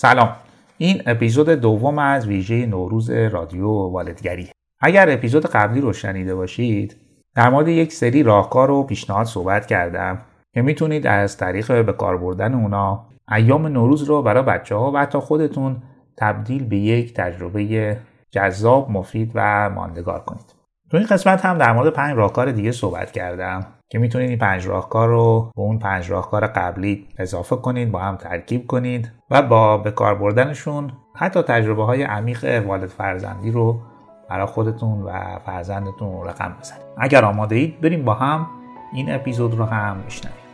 سلام. این اپیزود دوم از ویژه نوروز رادیو والدگری. اگر اپیزود قبلی رو شنیده باشید در مورد یک سری راهکار و پیشنهاد صحبت کردم که می‌تونید از طریق به کار بردن اونا ایام نوروز رو برای بچه ها و حتی خودتون تبدیل به یک تجربه جذاب مفید و ماندگار کنید. تو این قسمت هم در مورد پنج راهکار دیگه صحبت کردم. که می‌تونید این پنج راهکار رو به اون پنج راهکار قبلی اضافه کنید با هم ترکیب کنید و با به کار بردنشون حتی تجربه های عمیق والد فرزندی رو برای خودتون و فرزندتون رقم بزنید. اگر آماده اید بریم با هم این اپیزود رو هم بشنویم.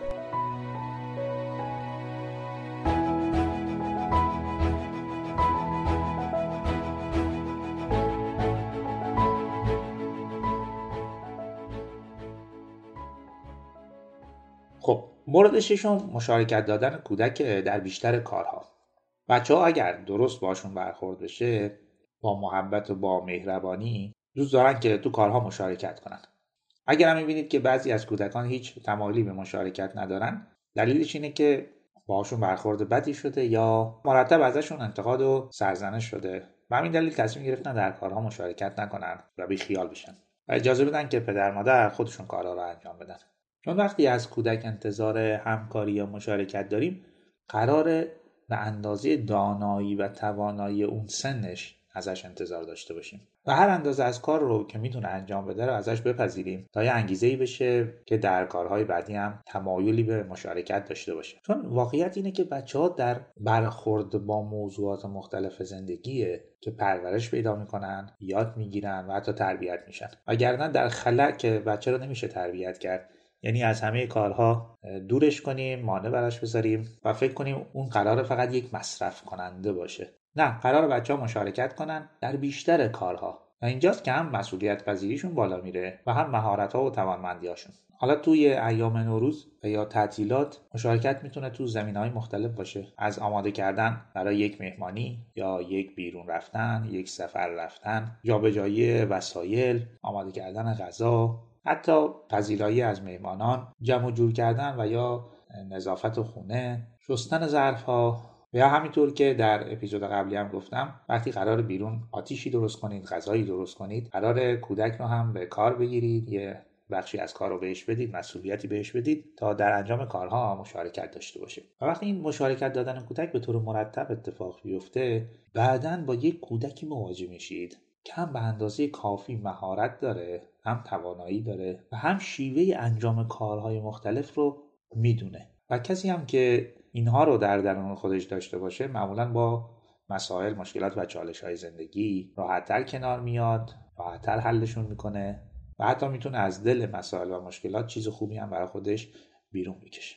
مورد ششم مشارکت دادن کودک در بیشتر کارها. بچه ها اگر درست باشون برخورد بشه با محبت و با مهربانی دوست دارن که تو کارها مشارکت کنن. اگر هم می‌بینید که بعضی از کودکان هیچ تمایلی به مشارکت ندارن دلیلش اینه که باشون برخورد بدی شده یا مرتب ازشون انتقاد و سرزنش شده و همین دلیل تصمیم گرفتن در کارها مشارکت نکنن و بی خیال بشن. و اجازه بدن که پدر مادر خودشون کارها رو انجام بدن. چون وقتی از کودک انتظار همکاری یا مشارکت داریم قرار به اندازه دانایی و توانایی اون سنش ازش انتظار داشته باشیم. و هر اندازه از کار رو که می‌تونه انجام بده رو ازش بپذیریم تا یه انگیزه ای بشه که در کارهای بعدی هم تمایلی به مشارکت داشته باشه. چون واقعیت اینه که بچه ها در برخورد با موضوعات مختلف زندگیه که پرورش پیدا می‌کنن یاد می‌گیرن و حتی تربیت میشن. وگرنه در خلع که بچه رو نمیشه تربیت کرد یعنی از همه کارها دورش کنیم مانع براش بذاریم و فکر کنیم اون قرار فقط یک مصرف کننده باشه. نه قرار بچه ها مشارکت کنن در بیشتر کارها. و اینجاست که هم مسئولیت پذیریشون بالا میره و هم مهارت ها و توانمندی هاشون حالا توی ایام نوروز و یا تعطیلات مشارکت می‌تونه تو زمین های مختلف باشه. از آماده کردن برای یک مهمانی یا یک بیرون رفتن یک سفر رفتن جابجایی وسایل آماده کردن غذا حتی پذیرایی از مهمانان جمع جور کردن و یا نظافت خونه شستن ظرف ها و یا همینطور که در اپیزود قبلی هم گفتم وقتی قرار بیرون آتیشی درست کنید غذایی درست کنید قرار کودک رو هم به کار بگیرید یه بخشی از کار رو بهش بدید مسئولیتی بهش بدید تا در انجام کارها مشارکت داشته باشه. و وقتی این مشارکت دادن کودک به طور مرتب اتفاق بیفته بعدا با یک کودکی مواجه میشید. هم به اندازه کافی مهارت داره هم توانایی داره و هم شیوه انجام کارهای مختلف رو می‌دونه. و کسی هم که اینها رو در درون خودش داشته باشه معمولا با مسائل مشکلات و چالش های زندگی راحتتر کنار میاد راحتتر حلشون می‌کنه و حتی می‌تونه از دل مسائل و مشکلات چیز خوبی هم برای خودش بیرون بکشه.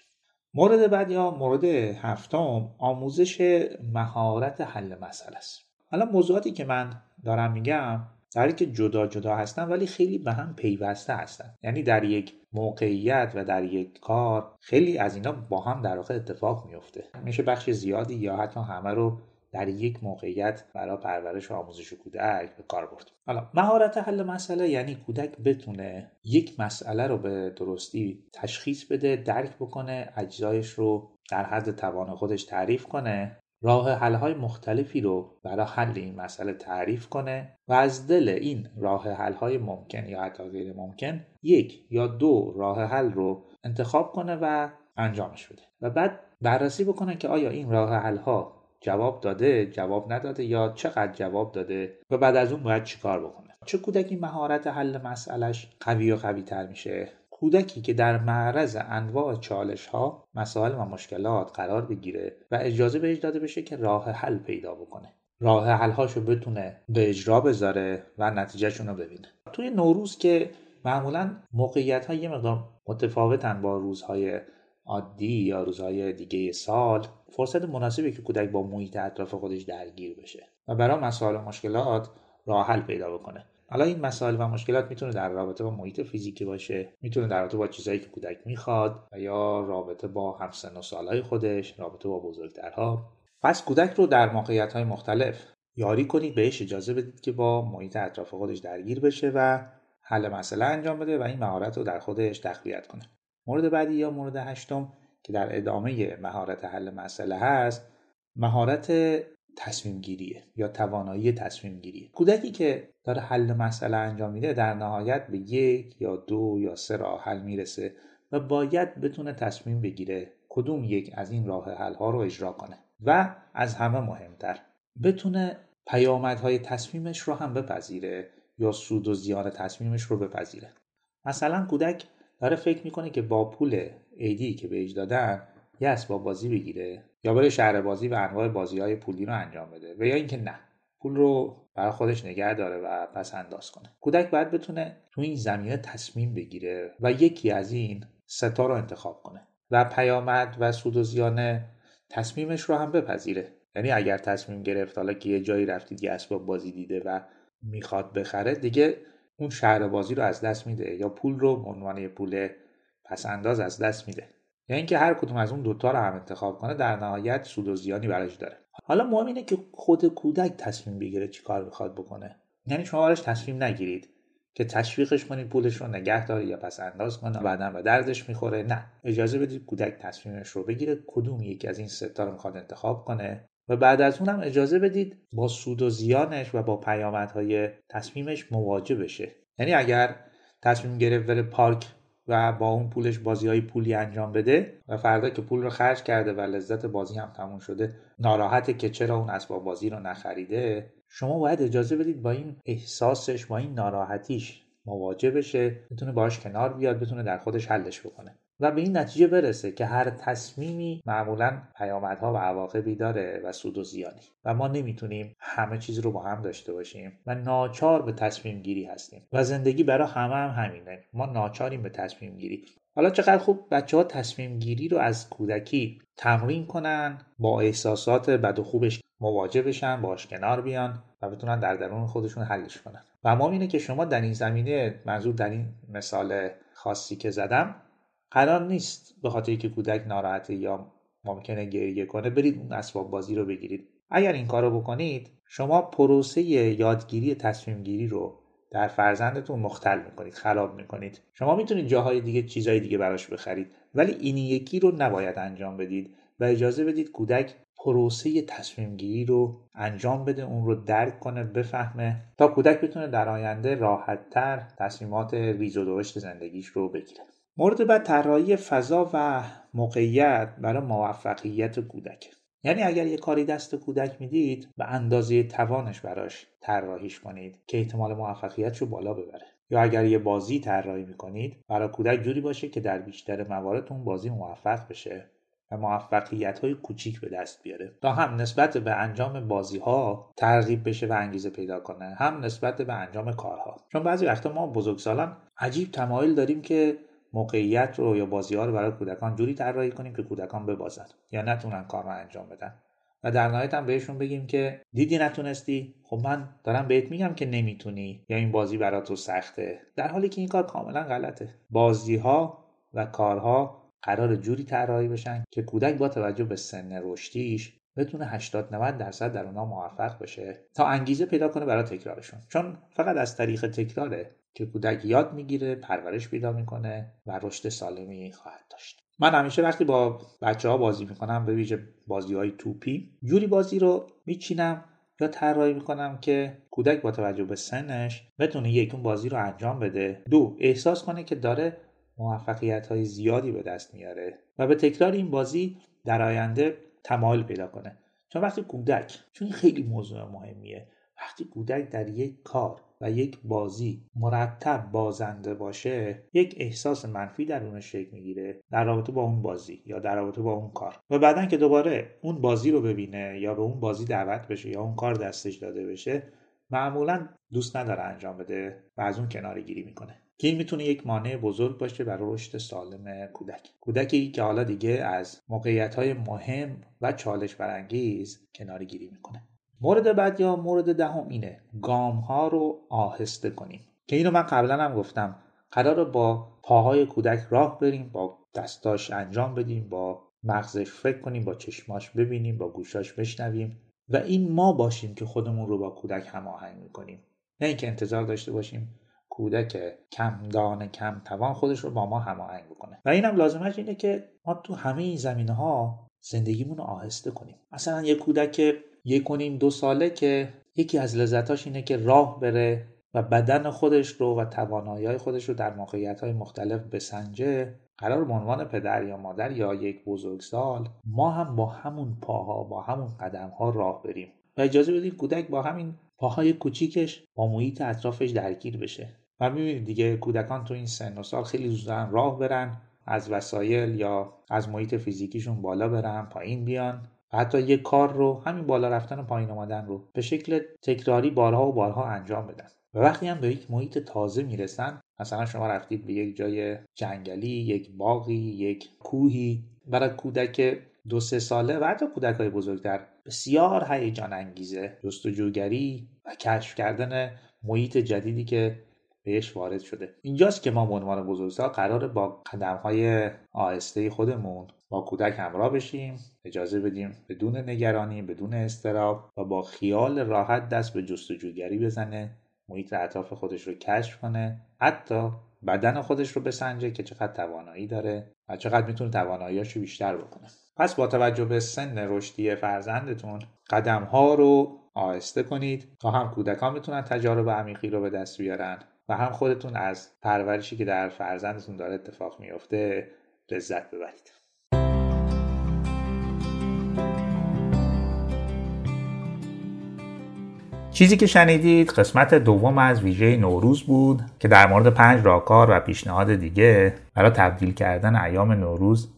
مورد بعد یا مورد هفتم آموزش مهارت حل مسئله است. حالا موضوعاتی که من دارم میگم در که جدا جدا هستن ولی خیلی به هم پیوسته هستن. یعنی در یک موقعیت و در یک کار خیلی از اینا با هم در واقع اتفاق میفته. میشه بخش زیادی یا حتی همه رو در یک موقعیت برای پرورش و آموزش کودک به کار برد. حالا مهارت حل مسئله یعنی کودک بتونه یک مسئله رو به درستی تشخیص بده درک بکنه اجزایش رو در حد توان خودش تعریف کنه راه حل های مختلفی رو برای حل این مسئله تعریف کنه و از دل این راه حل های ممکن یا حتی غیر ممکن یک یا دو راه حل رو انتخاب کنه و انجامش بده و بعد بررسی بکنه که آیا این راه حل ها جواب داده جواب نداده یا چقدر جواب داده و بعد از اون باید چیکار بکنه؟ چه کودکی مهارت حل مسئلهش قوی و قوی تر میشه؟ کودکی که در معرض انواع چالش ها مسائل و مشکلات قرار بگیره و اجازه بهش داده بشه که راه حل پیدا بکنه. راه حل هاشو بتونه به اجرا بذاره و نتیجهشون رو ببینه. توی نوروز که معمولا موقعیت ها یه مقدار متفاوتن با روزهای عادی یا روزهای دیگه سال فرصت مناسبی که کودک با محیط اطراف خودش درگیر بشه و برای مسائل و مشکلات راه حل پیدا بکنه. حالا این مسائل و مشکلات می‌تونه در رابطه با محیط فیزیکی باشه می‌تونه در رابطه با چیزایی که کودک می‌خواد و یا رابطه با همسن و سالهای خودش رابطه با بزرگترها. پس کودک رو در موقعیت های مختلف یاری کنید بهش اجازه بدید که با محیط اطراف خودش درگیر بشه و حل مسئله انجام بده و این مهارت رو در خودش تقویت کنه. مورد بعدی یا مورد هشتم که در ادامه مهارت حل مسئله هست مهارت تصمیم گیریه یا توانایی تصمیم گیری کودکی که داره حل مسئله انجام میده در نهایت به یک یا دو یا سه راه حل می‌رسه و باید بتونه تصمیم بگیره کدوم یک از این راه حل ها رو اجرا کنه و از همه مهمتر بتونه پیامدهای تصمیمش رو هم بپذیره یا سود و زیان تصمیمش رو بپذیره. مثلا کودک داره فکر می‌کنه که با پول ایدی که بهش دادن یه اسباب بازی بگیره یا بره شهر بازی و انواع بازی های پولی رو انجام بده و یا اینکه نه پول رو برای خودش نگه داره و پس انداز کنه. کودک باید بتونه تو این زمینه تصمیم بگیره و یکی از این ستا رو انتخاب کنه و پیامد و سود و زیان تصمیمش رو هم بپذیره. یعنی اگر تصمیم گرفت حالا که یه جایی رفتید یه اسباب بازی دیده و می‌خواد بخره دیگه اون شهر بازی رو از دست میده یا پول رو به عنوان پول پس انداز از دست میده. یا اینکه هر کدوم از اون دوتا رو هم انتخاب کنه در نهایت سود و زیانی براش داره. حالا مهم اینه که خود کودک تصمیم بگیره چی کار بخواد بکنه. یعنی شما براش تصمیم نگیرید که تشویقش کنید پولش رو نگه داره یا پس انداز کنه بعدا به دردش می‌خوره. نه. اجازه بدید کودک تصمیمش رو بگیره کدوم یکی از این ستا رو می‌خواد انتخاب کنه. و بعد از اونم اجازه بدید با سود و زیانش و با پیامدهای تصمیمش مواجه بشه. یعنی اگر تصمیم گرفت بره پارک و با اون پولش بازی های پولی انجام بده و فردا که پول رو خرج کرده و لذت بازی هم تموم شده ناراحته که چرا اون اسباب بازی رو نخریده شما باید اجازه بدید با این احساسش با این ناراحتیش مواجه بشه بتونه باش کنار بیاد بتونه در خودش حلش بکنه. و به این نتیجه برسه که هر تصمیمی معمولا پیامدها و عواقبی داره و سود و زیانی. و ما نمی‌تونیم همه چیز رو با هم داشته باشیم و ناچار به تصمیم گیری هستیم. و زندگی برای همه هم همینه. ما ناچاریم به تصمیم گیری. حالا چقدر خوب بچه ها تصمیم گیری رو از کودکی تمرین کنن با احساسات بد و خوبش مواجه بشن باش کنار بیان و بتونن در درون خودشون حلش کنن. و ما اینه که شما در این زمینه منظور در این مثال خاصی که زدم قرار نیست به خاطر که کودک ناراحته یا ممکنه گریه کنه برید اون اسباب بازی رو بگیرید. اگر این کار رو بکنید شما پروسه یادگیری تصمیم گیری رو در فرزندتون مختل می‌کنید خراب می‌کنید. شما می‌تونید جاهای دیگه چیزهای دیگه براش بخرید ولی این یکی رو نباید انجام بدید و اجازه بدید کودک پروسه تصمیم گیری رو انجام بده اون رو درک کنه بفهمه تا کودک بتونه در آینده راحتتر تصمیمات ریز و درشت زندگیش رو بگیره. مورد بعد طراحی فضا و موقعیت برای موفقیت کودک. یعنی اگر یه کاری دست کودک می‌دید به اندازه توانش براش طراحیش کنید که احتمال موفقیت رو بالا ببره. یا اگر یه بازی طراحی می‌کنید برای کودک جوری باشه که در بیشتر موارد اون بازی موفق بشه و موفقیت های کوچیک به دست بیاره. تا هم نسبت به انجام بازی ها ترغیب بشه و انگیزه پیدا کنه هم نسبت به انجام کارها. چون بعضی وقتا ما بزرگسالان عجیب تمایل داریم که موقعیت رو یا بازی ها رو برای کودکان جوری طراحی کنیم که کودکان ببازن یا نتونن کار رو انجام بدن. و در نهایت هم بهشون بگیم که دیدی نتونستی؟ خب من دارم بهت میگم که نمی‌تونی یا این بازی برای تو سخته. در حالی که این کار کاملا غلطه. بازی ها و کارها قرار جوری طراحی بشن که کودک با توجه به سن رشدیش بتونه 80 90 درصد در اونها موفق بشه تا انگیزه پیدا کنه برای تکرارشون. چون فقط از طریق تکراره که کودک یاد می‌گیره پرورش پیدا می‌کنه و رشد سالمی خواهد داشت. من همیشه وقتی با بچه ها بازی می‌کنم به ویژه بازی های توپی جوری بازی رو میچینم یا طراحی می‌کنم که کودک با توجه به سنش بتونه یک اون بازی رو انجام بده. دو احساس کنه که داره موفقیت های زیادی به دست میاره و به تکرار این بازی در آینده تمایل پیدا کنه. چون وقتی کودک چون خیلی موضوع مهمیه وقتی کودک در یک کار و یک بازی مرتب بازنده باشه یک احساس منفی در اون شکل می‌گیره در رابطه با اون بازی یا در رابطه با اون کار. و بعدا که دوباره اون بازی رو ببینه یا به اون بازی دعوت بشه یا اون کار دستش داده بشه معمولا دوست نداره انجام بده و از اون کناری گیری می‌کنه. که این می‌تونه یک مانع بزرگ باشه برای رشد سالم کودک. کودکی که حالا دیگه از موقعیت های مهم و چالش برانگیز کناری گیری می‌کنه. مورد بعد یا مورد دهم اینه گام ها رو آهسته کنیم. که اینو من قبلا هم گفتم. قرار با پاهای کودک راه بریم با دستاش انجام بدیم با مغزش فکر کنیم با چشماش ببینیم با گوشاش بشنویم. و این ما باشیم که خودمون رو با کودک هماهنگ می‌کنیم. نه اینکه انتظار داشته باشیم کودک کم دانه کم توان خودش رو با ما هماهنگ بکنه. و اینم لازمش اینه که ما تو همه این زمینه ها زندگیمون رو آهسته کنیم. مثلا یه کودک یک و دو ساله که یکی از لذتاش اینه که راه بره و بدن خودش رو و توانایی خودش رو در موقعیت های مختلف بسنجه قرار به عنوان پدر یا مادر یا یک بزرگسال ما هم با همون پاها با همون قدم ها راه بریم. و اجازه بدید کودک با همین پاهای کوچیکش با محیط اطرافش درگیر بشه. و می‌بینید دیگه کودکان تو این سن و سال خیلی زودن راه برن از وسایل یا از محیط فیزیکیشون بالا برن پایین بیان. و حتی یک کار رو همین بالا رفتن و پایین آمدن رو به شکل تکراری بارها و بارها انجام بدن. و وقتی هم به یک محیط تازه می‌رسن مثلا شما رفتید به یک جای جنگلی یک باقی یک کوهی برای کودک دو سه ساله و حتی کودک های بزرگتر بسیار هیجان انگیزه جستجوگری و کشف کردن محیط جدیدی که بهش وارد شده. اینجاست که ما به عنوان بزرگسال قرار با قدم های آهسته خودمون با کودک همراه بشیم اجازه بدیم بدون نگرانی بدون استراب و با خیال راحت دست به جستجوگری بزنه محیط اطراف خودش رو کشف کنه حتی بدن خودش رو بسنجه که چقدر توانایی داره و چقدر می‌تونه تواناییاش رو بیشتر بکنه. پس با توجه به سن رشدی فرزندتون قدم ها رو آهسته کنید تا هم کودکان می‌تونن تجارب عمیقی رو به دست بیارن و هم خودتون از پرورشی که در فرزندتون داره اتفاق میفته لذت ببرید. چیزی که شنیدید قسمت دوم از ویژه نوروز بود که در مورد پنج راهکار و پیشنهاد دیگه برای تبدیل کردن ایام نوروز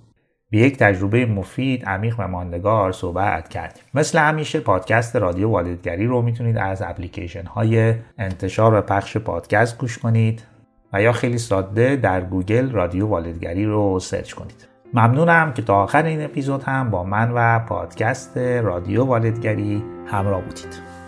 به یک تجربه مفید، عمیق و ماندگار صحبت کردیم. مثل همیشه پادکست رادیو والدگری رو می‌تونید از اپلیکیشن های انتشار و پخش پادکست گوش کنید و یا خیلی ساده در گوگل رادیو والدگری رو search کنید. ممنونم که تا آخر این اپیزود هم با من و پادکست رادیو والدگری همراه بودید.